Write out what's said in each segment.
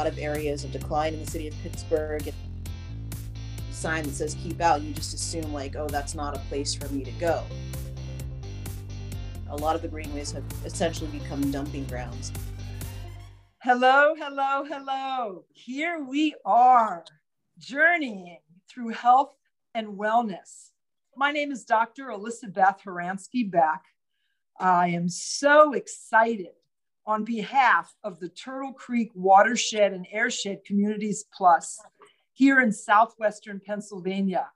lot of areas of decline in the city of Pittsburgh. And sign that says keep out, you just assume like, oh, that's not a place for me to go. A lot of the greenways have essentially become dumping grounds. Hello, hello, hello. Here we are, journeying through health and wellness. My name is Dr. Elizabeth Horansky Beck. I am so excited on behalf of the Turtle Creek Watershed and Airshed Communities Plus here in southwestern Pennsylvania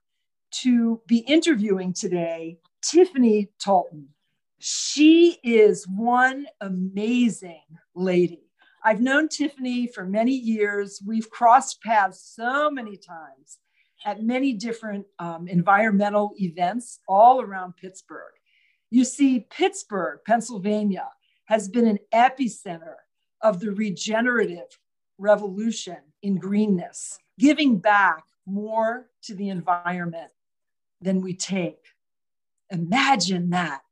to be interviewing today Tiffany Taulton. She is one amazing lady. I've known Tiffany for many years. We've crossed paths so many times at many different um, environmental events all around Pittsburgh. You see, Pittsburgh, Pennsylvania, has been an epicenter of the regenerative revolution in greenness, giving back more to the environment than we take. Imagine that.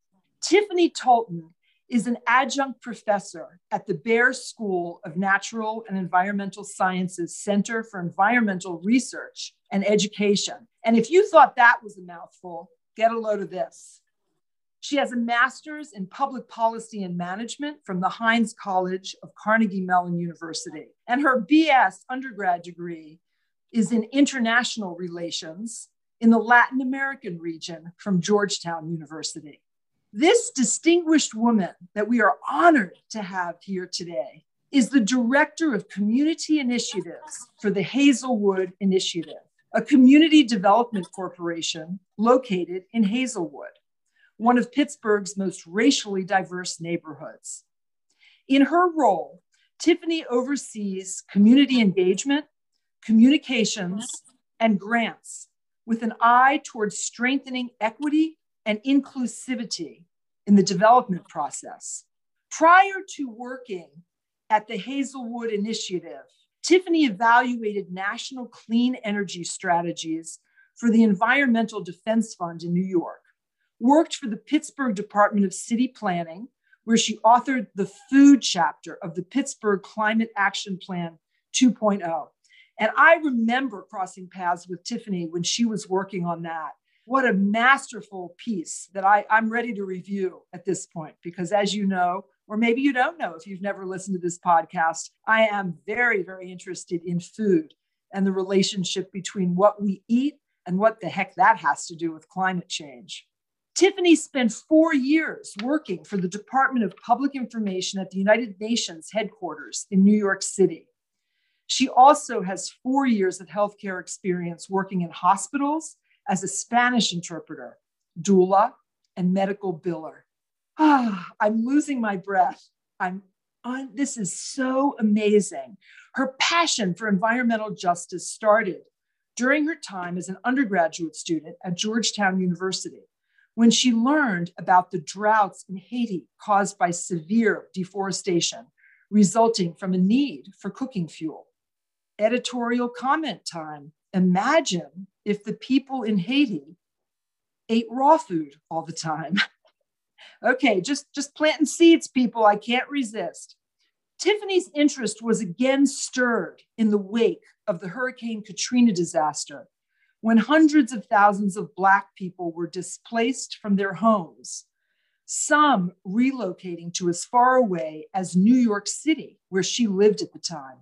Tiffany Taulton is an adjunct professor at the Bayer School of Natural and Environmental Sciences Center for Environmental Research and Education. And if you thought that was a mouthful, get a load of this. She has a master's in public policy and management from the Heinz College of Carnegie Mellon University. And her BS undergrad degree is in international relations in the Latin American region from Georgetown University. This distinguished woman that we are honored to have here today is the director of community initiatives for the Hazelwood Initiative, a community development corporation located in Hazelwood one of Pittsburgh's most racially diverse neighborhoods. In her role, Tiffany oversees community engagement, communications, and grants with an eye towards strengthening equity and inclusivity in the development process. Prior to working at the Hazelwood Initiative, Tiffany evaluated national clean energy strategies for the Environmental Defense Fund in New York worked for the Pittsburgh Department of City Planning, where she authored the food chapter of the Pittsburgh Climate Action Plan 2.0. And I remember crossing paths with Tiffany when she was working on that. What a masterful piece that I, I'm ready to review at this point, because as you know, or maybe you don't know if you've never listened to this podcast, I am very, very interested in food and the relationship between what we eat and what the heck that has to do with climate change. Tiffany spent four years working for the Department of Public Information at the United Nations headquarters in New York City. She also has four years of healthcare experience working in hospitals as a Spanish interpreter, doula, and medical biller. Ah, I'm losing my breath. I'm on, this is so amazing. Her passion for environmental justice started during her time as an undergraduate student at Georgetown University when she learned about the droughts in Haiti caused by severe deforestation resulting from a need for cooking fuel. Editorial comment time. Imagine if the people in Haiti ate raw food all the time. okay, just, just planting seeds, people. I can't resist. Tiffany's interest was again stirred in the wake of the Hurricane Katrina disaster when hundreds of thousands of Black people were displaced from their homes, some relocating to as far away as New York City, where she lived at the time.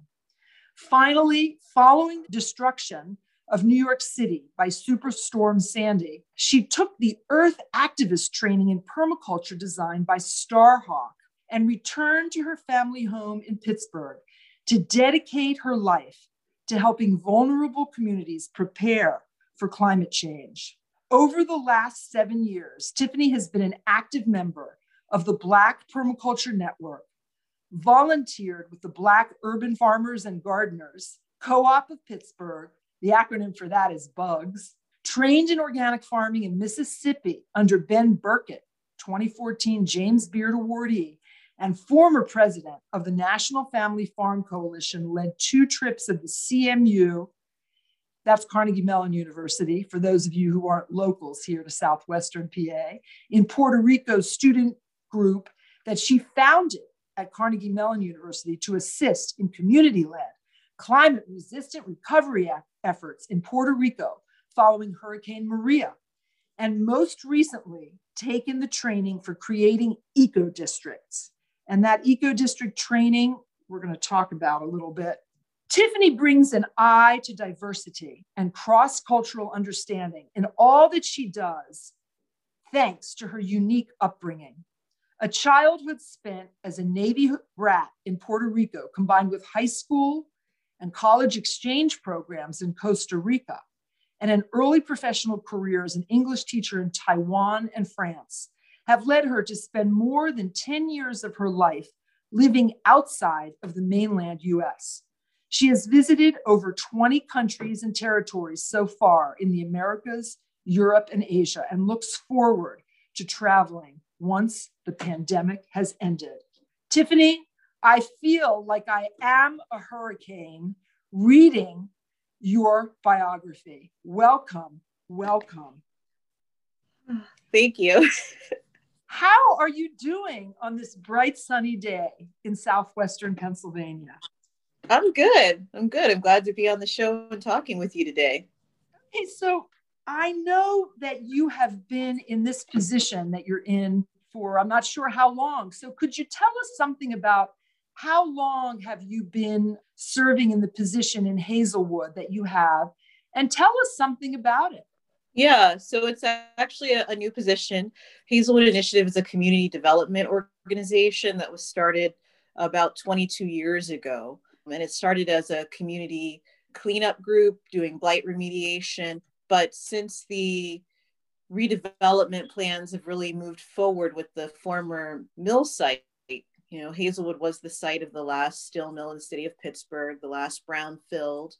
Finally, following the destruction of New York City by Superstorm Sandy, she took the Earth activist training in permaculture design by Starhawk and returned to her family home in Pittsburgh to dedicate her life to helping vulnerable communities prepare for climate change. Over the last seven years, Tiffany has been an active member of the Black Permaculture Network, volunteered with the Black Urban Farmers and Gardeners, Co op of Pittsburgh, the acronym for that is BUGS, trained in organic farming in Mississippi under Ben Burkett, 2014 James Beard awardee, and former president of the National Family Farm Coalition, led two trips of the CMU that's Carnegie Mellon University, for those of you who aren't locals here to Southwestern PA, in Puerto Rico's student group that she founded at Carnegie Mellon University to assist in community led climate resistant recovery efforts in Puerto Rico following Hurricane Maria, and most recently, taken the training for creating eco districts. And that eco district training, we're going to talk about a little bit. Tiffany brings an eye to diversity and cross cultural understanding in all that she does, thanks to her unique upbringing. A childhood spent as a Navy brat in Puerto Rico, combined with high school and college exchange programs in Costa Rica, and an early professional career as an English teacher in Taiwan and France, have led her to spend more than 10 years of her life living outside of the mainland US. She has visited over 20 countries and territories so far in the Americas, Europe, and Asia, and looks forward to traveling once the pandemic has ended. Tiffany, I feel like I am a hurricane reading your biography. Welcome, welcome. Thank you. How are you doing on this bright sunny day in southwestern Pennsylvania? I'm good. I'm good. I'm glad to be on the show and talking with you today. Okay, so I know that you have been in this position that you're in for I'm not sure how long. So could you tell us something about how long have you been serving in the position in Hazelwood that you have? And tell us something about it. Yeah, so it's actually a, a, new position. Hazelwood Initiative is a community development organization that was started about 22 years ago. And it started as a community cleanup group doing blight remediation. But since the redevelopment plans have really moved forward with the former mill site. You know, Hazelwood was the site of the last steel mill in the city of Pittsburgh, the last brown filled,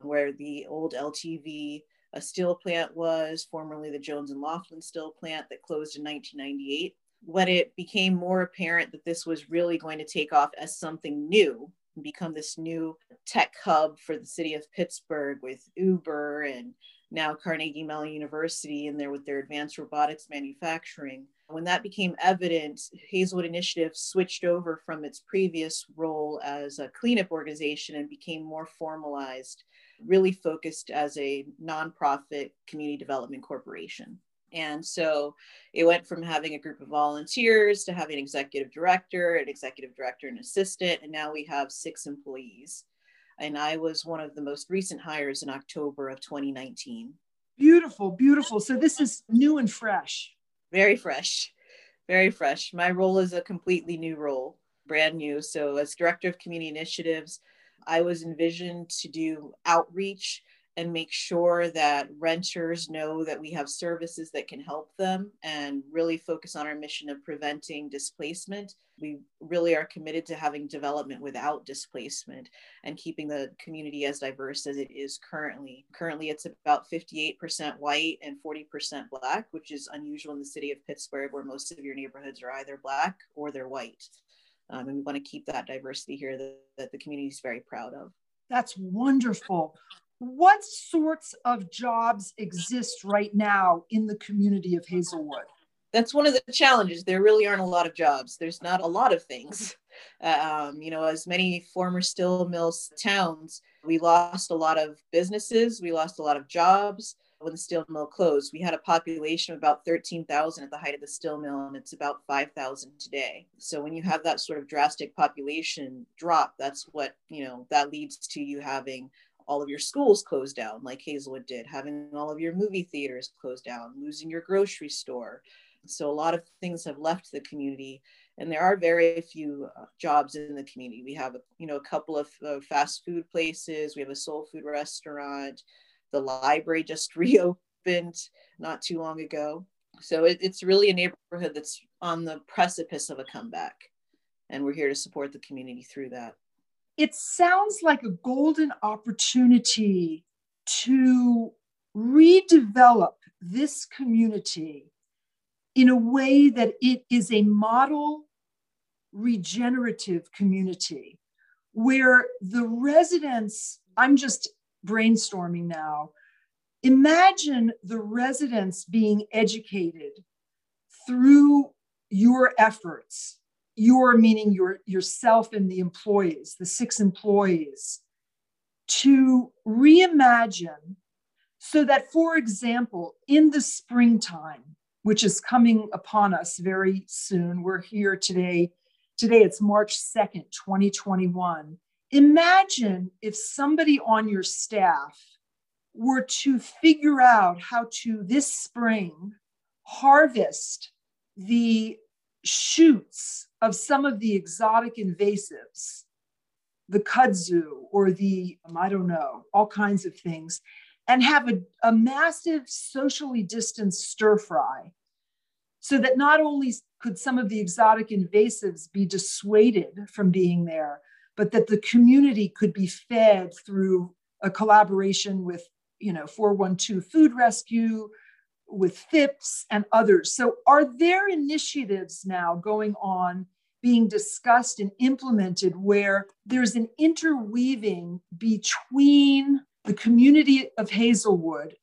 where the old LTV a steel plant was, formerly the Jones and Laughlin steel plant that closed in 1998. When it became more apparent that this was really going to take off as something new, become this new tech hub for the city of Pittsburgh with Uber and now Carnegie Mellon University in there with their advanced robotics manufacturing. When that became evident, Hazelwood Initiative switched over from its previous role as a cleanup organization and became more formalized, really focused as a nonprofit community development corporation. And so it went from having a group of volunteers to having an executive director, an executive director, and assistant, and now we have six employees and I was one of the most recent hires in October of 2019. Beautiful, beautiful. So this is new and fresh. Very fresh, very fresh. My role is a completely new role, brand new. So, as director of community initiatives, I was envisioned to do outreach and make sure that renters know that we have services that can help them and really focus on our mission of preventing displacement. We really are committed to having development without displacement and keeping the community as diverse as it is currently. Currently, it's about 58% white and 40% black, which is unusual in the city of Pittsburgh, where most of your neighborhoods are either black or they're white. Um, and we want to keep that diversity here that, that the community is very proud of. That's wonderful what sorts of jobs exist right now in the community of Hazelwood? That's one of the challenges. There really aren't a lot of jobs. There's not a lot of things. Um, you know, as many former steel mills towns, we lost a lot of businesses, we lost a lot of jobs when the steel mill closed. We had a population of about 13,000 at the height of the steel mill, and it's about 5,000 today. So when you have that sort of drastic population drop, that's what, you know, that leads to you having all of your schools closed down, like Hazelwood did, having all of your movie theaters closed down, losing your grocery store. So a lot of things have left the community, and there are very few uh, jobs in the community. We have, you know, a couple of uh, fast food places. We have a soul food restaurant. The library just reopened not too long ago. So it, it's really a neighborhood that's on the precipice of a comeback, and we're here to support the community through that it sounds like a golden opportunity to redevelop this community in a way that it is a model regenerative community where the residents, I'm just brainstorming now, imagine the residents being educated through your efforts your meaning your yourself and the employees the six employees to reimagine so that, for example, in the springtime, which is coming upon us very soon, we're here today. Today it's March 2nd, 2021. Imagine if somebody on your staff were to figure out how to this spring harvest the shoots of some of the exotic invasives the kudzu or the, um, I don't know, all kinds of things, and have a, a massive socially distanced stir fry so that not only could some of the exotic invasives be dissuaded from being there, but that the community could be fed through a collaboration with, you know, 412 Food Rescue, with Phipps and others. So, are there initiatives now going on being discussed and implemented where there's an interweaving between the community of Hazelwood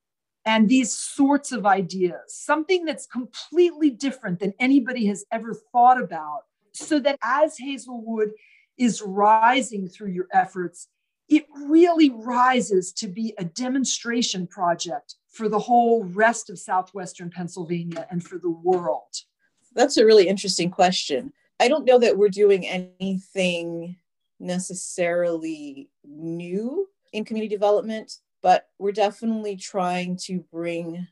and these sorts of ideas, something that's completely different than anybody has ever thought about. So that as Hazelwood is rising through your efforts, it really rises to be a demonstration project for the whole rest of Southwestern Pennsylvania and for the world. That's a really interesting question. I don't know that we're doing anything necessarily new in community development, but we're definitely trying to bring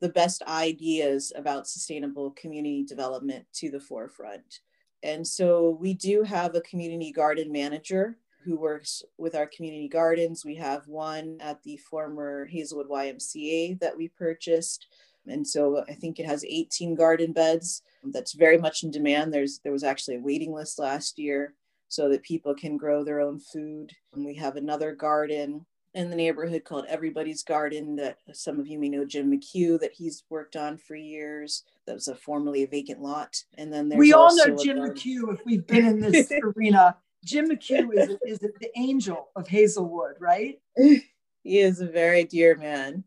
the best ideas about sustainable community development to the forefront. And so we do have a community garden manager who works with our community gardens. We have one at the former Hazelwood YMCA that we purchased. And so I think it has 18 garden beds that's very much in demand. There's there was actually a waiting list last year so that people can grow their own food. And we have another garden in the neighborhood called Everybody's Garden that some of you may know Jim McHugh that he's worked on for years. That was a formerly a vacant lot. And then there's we all know Jim McHugh if we've been in this arena. Jim McHugh is, is the angel of Hazelwood, right? he is a very dear man.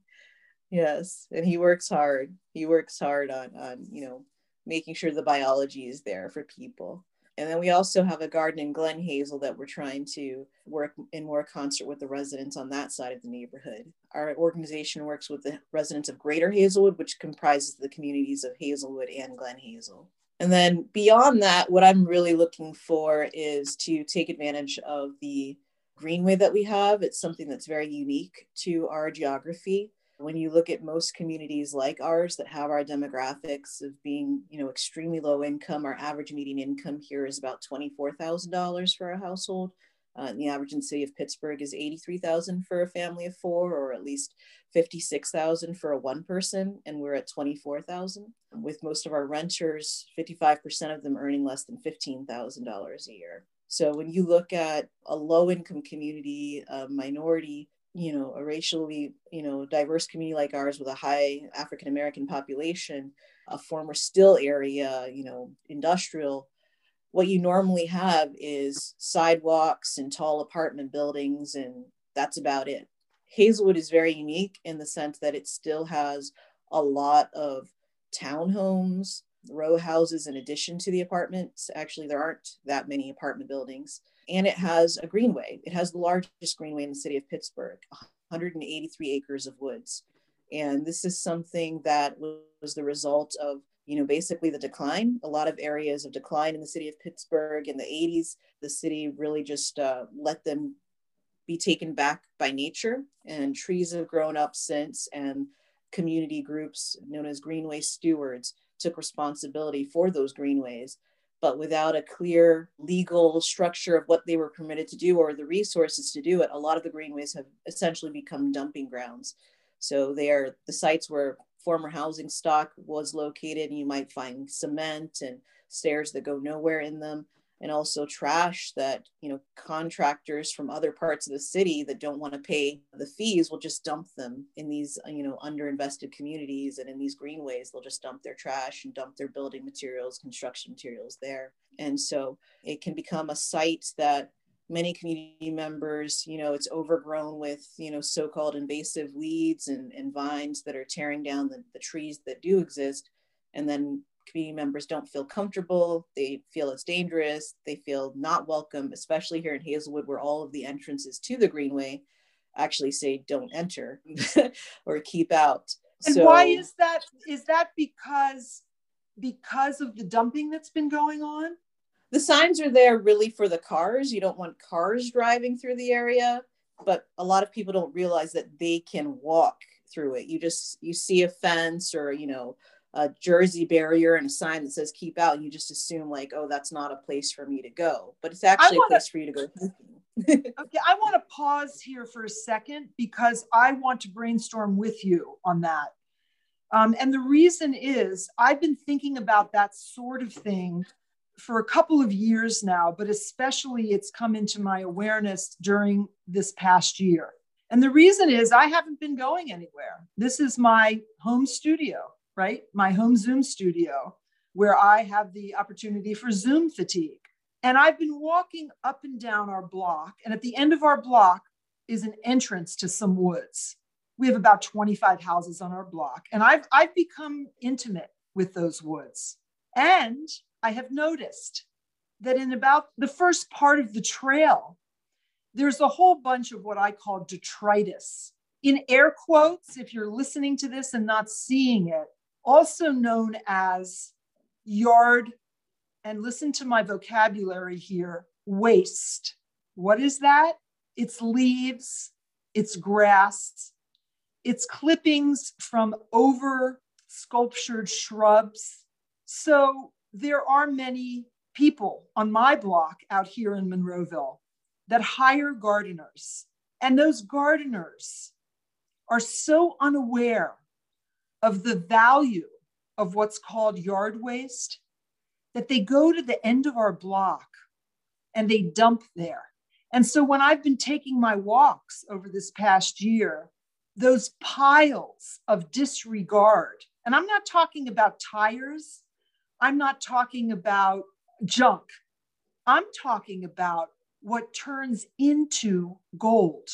Yes, and he works hard. He works hard on on you know making sure the biology is there for people. And then we also have a garden in Glen Hazel that we're trying to work in more concert with the residents on that side of the neighborhood. Our organization works with the residents of Greater Hazelwood, which comprises the communities of Hazelwood and Glen Hazel. And then beyond that, what I'm really looking for is to take advantage of the greenway that we have. It's something that's very unique to our geography when you look at most communities like ours that have our demographics of being you know extremely low income our average median income here is about $24000 for a household. Uh, the average in the city of pittsburgh is 83000 for a family of four or at least 56000 for a one person and we're at 24000 with most of our renters 55% of them earning less than $15000 a year. So when you look at a low income community a minority you know a racially you know diverse community like ours with a high african american population a former still area you know industrial what you normally have is sidewalks and tall apartment buildings and that's about it. Hazelwood is very unique in the sense that it still has a lot of townhomes row houses in addition to the apartments. Actually there aren't that many apartment buildings and it has a greenway. It has the largest greenway in the city of Pittsburgh, 183 acres of woods. And this is something that was the result of, you know, basically the decline, a lot of areas of decline in the city of Pittsburgh in the 80s. The city really just uh, let them be taken back by nature, and trees have grown up since, and community groups known as Greenway Stewards took responsibility for those greenways but without a clear legal structure of what they were permitted to do or the resources to do it, a lot of the greenways have essentially become dumping grounds. So they are the sites where former housing stock was located, and you might find cement and stairs that go nowhere in them and also trash that you know contractors from other parts of the city that don't want to pay the fees will just dump them in these you know underinvested communities and in these greenways. They'll just dump their trash and dump their building materials construction materials there. And so it can become a site that many community members you know it's overgrown with you know so-called invasive weeds and, and vines that are tearing down the, the trees that do exist. And then community members don't feel comfortable. They feel it's dangerous. They feel not welcome, especially here in Hazelwood, where all of the entrances to the Greenway actually say don't enter or keep out. And so, why is that? Is that because because of the dumping that's been going on? The signs are there really for the cars. You don't want cars driving through the area, but a lot of people don't realize that they can walk through it. You just you see a fence or you know a jersey barrier and a sign that says keep out and you just assume like oh that's not a place for me to go but it's actually wanna, a place for you to go okay i want to pause here for a second because i want to brainstorm with you on that. Um, and the reason is i've been thinking about that sort of thing for a couple of years now but especially it's come into my awareness during this past year. And the reason is i haven't been going anywhere. This is my home studio right? My home Zoom studio, where I have the opportunity for Zoom fatigue. And I've been walking up and down our block. And at the end of our block is an entrance to some woods. We have about 25 houses on our block. And I've, I've become intimate with those woods. And I have noticed that in about the first part of the trail, there's a whole bunch of what I call detritus. In air quotes, if you're listening to this and not seeing it, also known as yard, and listen to my vocabulary here waste. What is that? It's leaves, it's grass, it's clippings from over sculptured shrubs. So there are many people on my block out here in Monroeville that hire gardeners. And those gardeners are so unaware of the value of what's called yard waste that they go to the end of our block and they dump there. And so when I've been taking my walks over this past year, those piles of disregard, and I'm not talking about tires, I'm not talking about junk, I'm talking about what turns into gold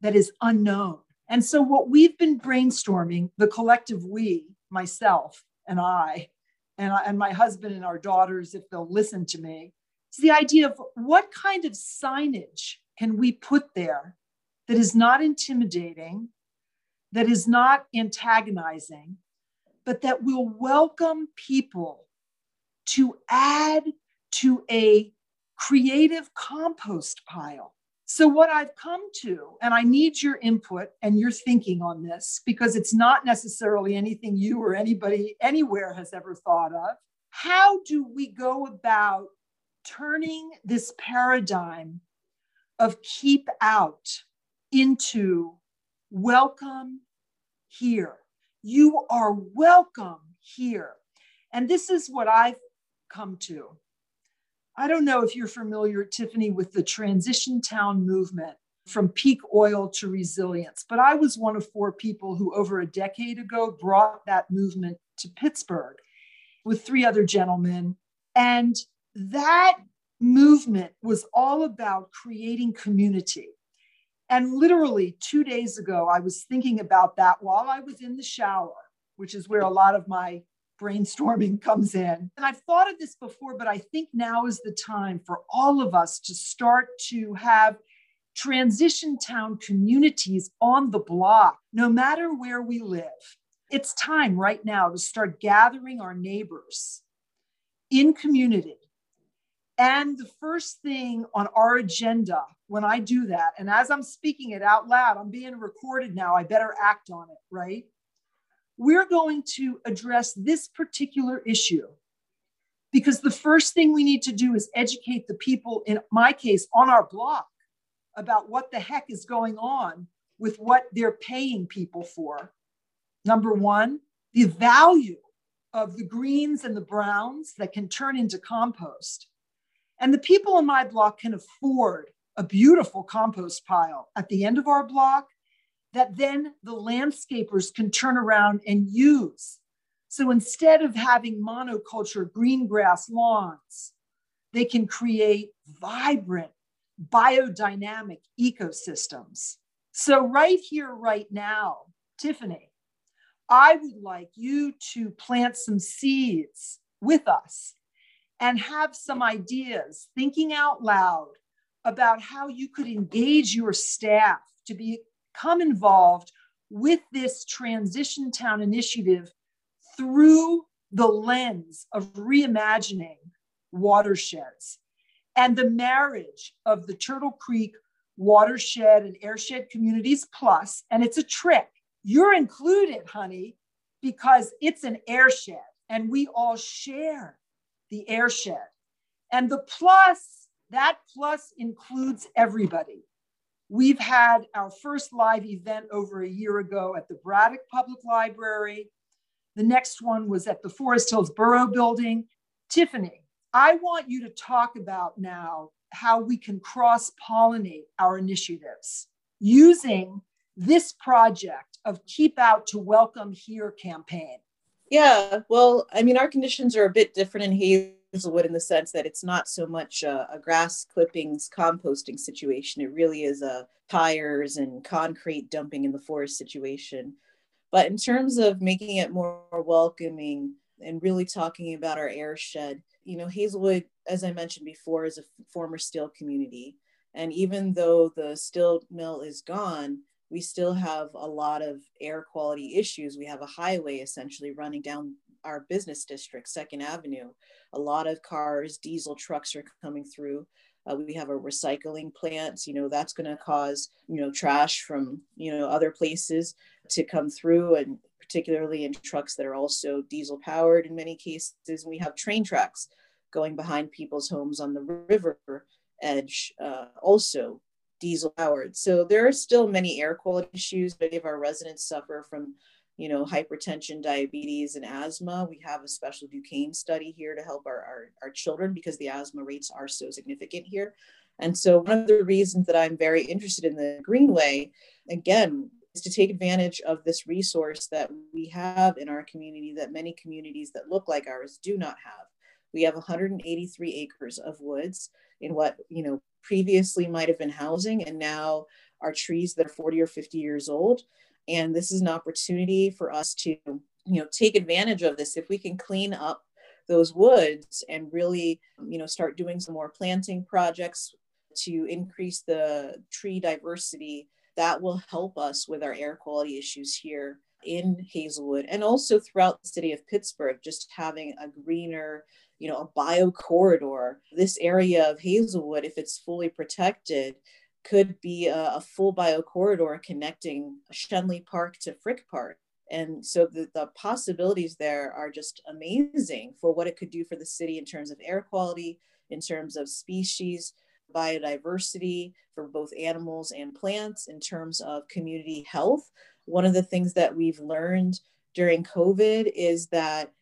that is unknown. And so, what we've been brainstorming, the collective we, myself and I, and, I, and my husband and our daughters, if they'll listen to me, is the idea of what kind of signage can we put there that is not intimidating, that is not antagonizing, but that will welcome people to add to a creative compost pile so, what I've come to, and I need your input and your thinking on this because it's not necessarily anything you or anybody anywhere has ever thought of. How do we go about turning this paradigm of keep out into welcome here? You are welcome here. And this is what I've come to. I don't know if you're familiar, Tiffany, with the transition town movement from peak oil to resilience, but I was one of four people who, over a decade ago, brought that movement to Pittsburgh with three other gentlemen. And that movement was all about creating community. And literally two days ago, I was thinking about that while I was in the shower, which is where a lot of my brainstorming comes in. And I've thought of this before, but I think now is the time for all of us to start to have transition town communities on the block, no matter where we live. It's time right now to start gathering our neighbors in community. And the first thing on our agenda when I do that, and as I'm speaking it out loud, I'm being recorded now, I better act on it, right? We're going to address this particular issue because the first thing we need to do is educate the people, in my case, on our block about what the heck is going on with what they're paying people for. Number one, the value of the greens and the browns that can turn into compost. And the people in my block can afford a beautiful compost pile at the end of our block that then the landscapers can turn around and use. So instead of having monoculture green grass lawns, they can create vibrant, biodynamic ecosystems. So, right here, right now, Tiffany, I would like you to plant some seeds with us and have some ideas, thinking out loud about how you could engage your staff to become involved with this transition town initiative through the lens of reimagining watersheds and the marriage of the Turtle Creek watershed and airshed communities plus and it's a trick. You're included honey because it's an airshed and we all share the airshed. And the plus that plus includes everybody we've had our first live event over a year ago at the braddock public library the next one was at the forest hills borough building tiffany i want you to talk about now how we can cross pollinate our initiatives using this project of Keep Out to Welcome Here campaign. Yeah, well, I mean, our conditions are a bit different in Hazelwood in the sense that it's not so much a, a grass clippings composting situation. It really is a tires and concrete dumping in the forest situation. But in terms of making it more welcoming and really talking about our airshed, you know, Hazelwood, as I mentioned before, is a former steel community. And even though the steel mill is gone, we still have a lot of air quality issues. We have a highway essentially running down our business district, Second Avenue. A lot of cars, diesel trucks are coming through. Uh, we have a recycling plant. You know that's going to cause you know trash from you know other places to come through, and particularly in trucks that are also diesel powered in many cases. We have train tracks going behind people's homes on the river edge, uh, also diesel powered. So there are still many air quality issues. Many of our residents suffer from, you know, hypertension, diabetes, and asthma. We have a special Duquesne study here to help our, our, our children because the asthma rates are so significant here. And so one of the reasons that I'm very interested in the Greenway, again, is to take advantage of this resource that we have in our community that many communities that look like ours do not have. We have 183 acres of woods in what, you know, previously might have been housing and now are trees that are 40 or 50 years old. And this is an opportunity for us to, you know, take advantage of this. If we can clean up those woods and really, you know, start doing some more planting projects to increase the tree diversity, that will help us with our air quality issues here in Hazelwood and also throughout the city of Pittsburgh, just having a greener, you know, a bio corridor. This area of Hazelwood, if it's fully protected, could be a, a full bio corridor connecting Schenley Park to Frick Park. And so the, the possibilities there are just amazing for what it could do for the city in terms of air quality, in terms of species, biodiversity for both animals and plants, in terms of community health. One of the things that we've learned during COVID is that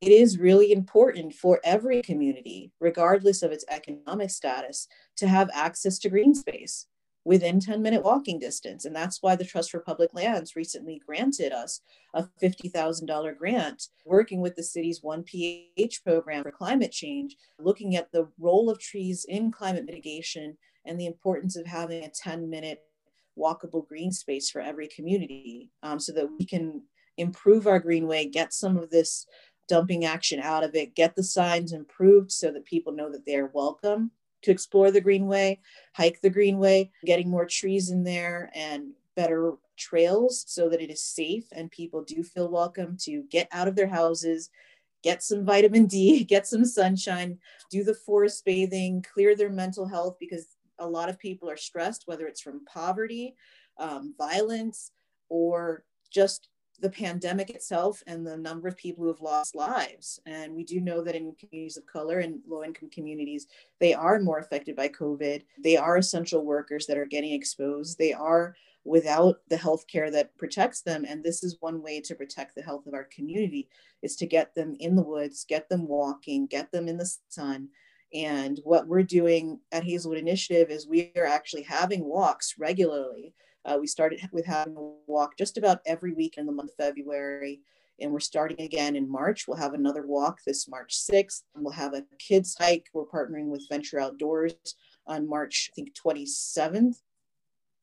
it is really important for every community, regardless of its economic status, to have access to green space within 10 minute walking distance. And that's why the Trust for Public Lands recently granted us a $50,000 grant working with the city's 1PH program for climate change, looking at the role of trees in climate mitigation and the importance of having a 10 minute walkable green space for every community um, so that we can improve our greenway, get some of this dumping action out of it, get the signs improved so that people know that they're welcome to explore the greenway, hike the greenway, getting more trees in there and better trails so that it is safe and people do feel welcome to get out of their houses, get some vitamin D, get some sunshine, do the forest bathing, clear their mental health because a lot of people are stressed, whether it's from poverty, um, violence, or just the pandemic itself and the number of people who have lost lives. And we do know that in communities of color and low income communities, they are more affected by COVID. They are essential workers that are getting exposed. They are without the health care that protects them. And this is one way to protect the health of our community is to get them in the woods, get them walking, get them in the sun. And what we're doing at Hazelwood Initiative is we are actually having walks regularly uh, we started with having a walk just about every week in the month of February. And we're starting again in March. We'll have another walk this March 6th. We'll have a kids hike. We're partnering with Venture Outdoors on March, I think, 27th,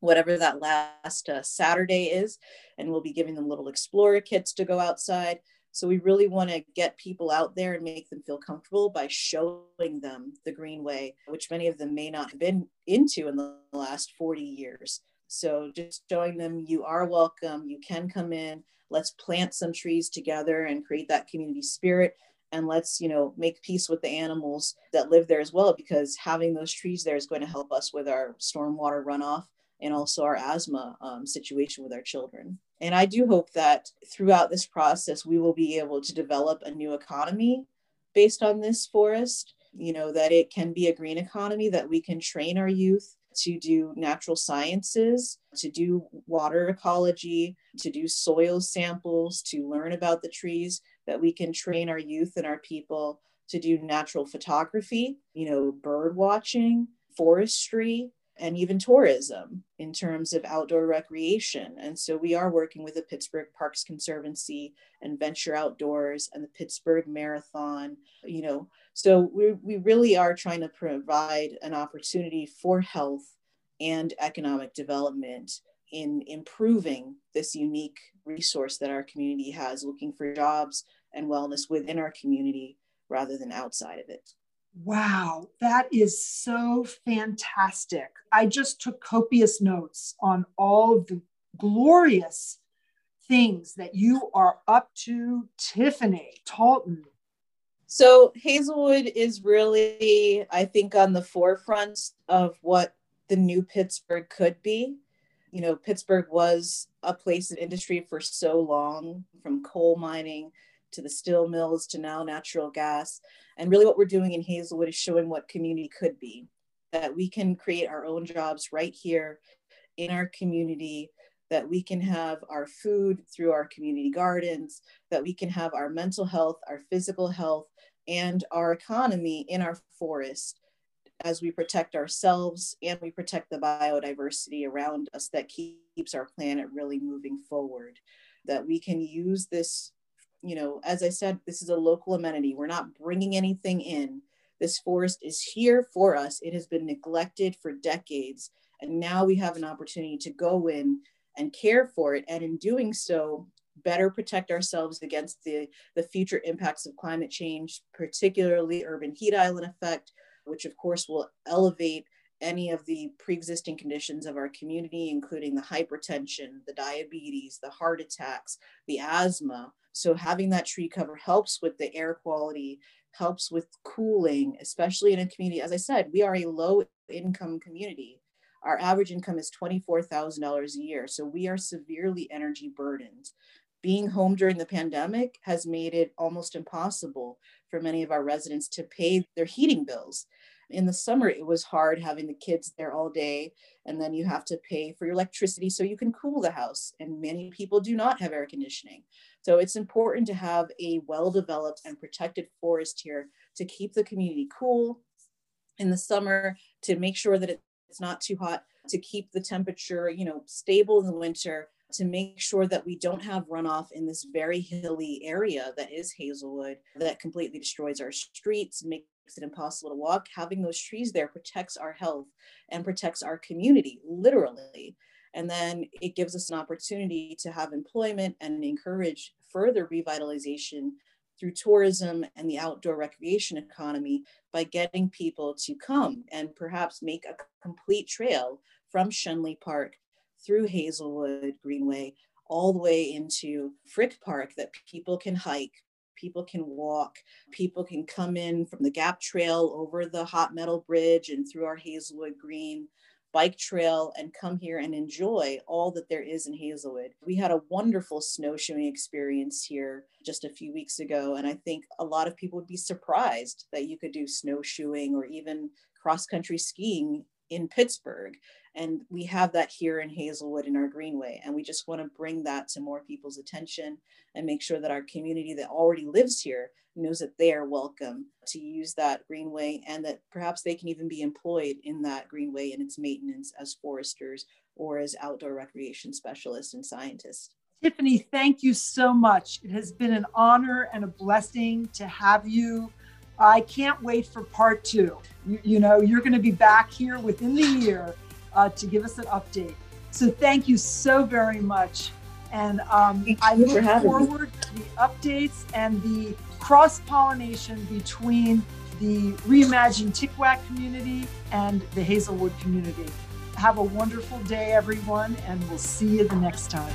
whatever that last uh, Saturday is. And we'll be giving them little explorer kits to go outside. So we really want to get people out there and make them feel comfortable by showing them the Greenway, which many of them may not have been into in the last 40 years. So just showing them you are welcome, you can come in, let's plant some trees together and create that community spirit. And let's you know make peace with the animals that live there as well because having those trees there is going to help us with our stormwater runoff and also our asthma um, situation with our children. And i do hope that throughout this process we will be able to develop a new economy based on this forest. You know that it can be a green economy that we can train our youth to do natural sciences, to do water ecology, to do soil samples, to learn about the trees, that we can train our youth and our people to do natural photography, you know, bird watching, forestry, and even tourism in terms of outdoor recreation. And so we are working with the Pittsburgh Parks Conservancy and Venture Outdoors and the Pittsburgh Marathon, you know. So we, we really are trying to provide an opportunity for health and economic development in improving this unique resource that our community has, looking for jobs and wellness within our community rather than outside of it. Wow, that is so fantastic. I just took copious notes on all of the glorious things that you are up to, Tiffany Taulton. So, Hazelwood is really, I think, on the forefront of what the new Pittsburgh could be. You know, Pittsburgh was a place of industry for so long, from coal mining to the steel mills to now natural gas. And really, what we're doing in Hazelwood is showing what community could be that we can create our own jobs right here in our community, that we can have our food through our community gardens, that we can have our mental health, our physical health, and our economy in our forest as we protect ourselves and we protect the biodiversity around us that keeps our planet really moving forward. That we can use this you know, as I said, this is a local amenity. We're not bringing anything in. This forest is here for us. It has been neglected for decades. And now we have an opportunity to go in and care for it. And in doing so, better protect ourselves against the, the future impacts of climate change, particularly urban heat island effect, which of course will elevate any of the pre-existing conditions of our community, including the hypertension, the diabetes, the heart attacks, the asthma, so having that tree cover helps with the air quality, helps with cooling, especially in a community. As I said, we are a low income community. Our average income is $24,000 a year. So we are severely energy burdened. Being home during the pandemic has made it almost impossible for many of our residents to pay their heating bills in the summer it was hard having the kids there all day and then you have to pay for your electricity so you can cool the house and many people do not have air conditioning so it's important to have a well developed and protected forest here to keep the community cool in the summer to make sure that it's not too hot to keep the temperature you know stable in the winter to make sure that we don't have runoff in this very hilly area that is Hazelwood that completely destroys our streets, makes it impossible to walk. Having those trees there protects our health and protects our community, literally. And then it gives us an opportunity to have employment and encourage further revitalization through tourism and the outdoor recreation economy by getting people to come and perhaps make a complete trail from Schenley Park through Hazelwood Greenway all the way into Frick Park that people can hike, people can walk, people can come in from the Gap Trail over the Hot Metal Bridge and through our Hazelwood Green bike trail and come here and enjoy all that there is in Hazelwood. We had a wonderful snowshoeing experience here just a few weeks ago, and I think a lot of people would be surprised that you could do snowshoeing or even cross country skiing in Pittsburgh. And we have that here in Hazelwood in our Greenway. And we just want to bring that to more people's attention and make sure that our community that already lives here knows that they are welcome to use that Greenway and that perhaps they can even be employed in that Greenway and its maintenance as foresters or as outdoor recreation specialists and scientists. Tiffany, thank you so much. It has been an honor and a blessing to have you I can't wait for part two. You, you know, you're going to be back here within the year uh, to give us an update. So thank you so very much And um, I look forward to the updates and the cross pollination between the Reimagine TICWAC community and the Hazelwood community. Have a wonderful day, everyone, and we'll see you the next time.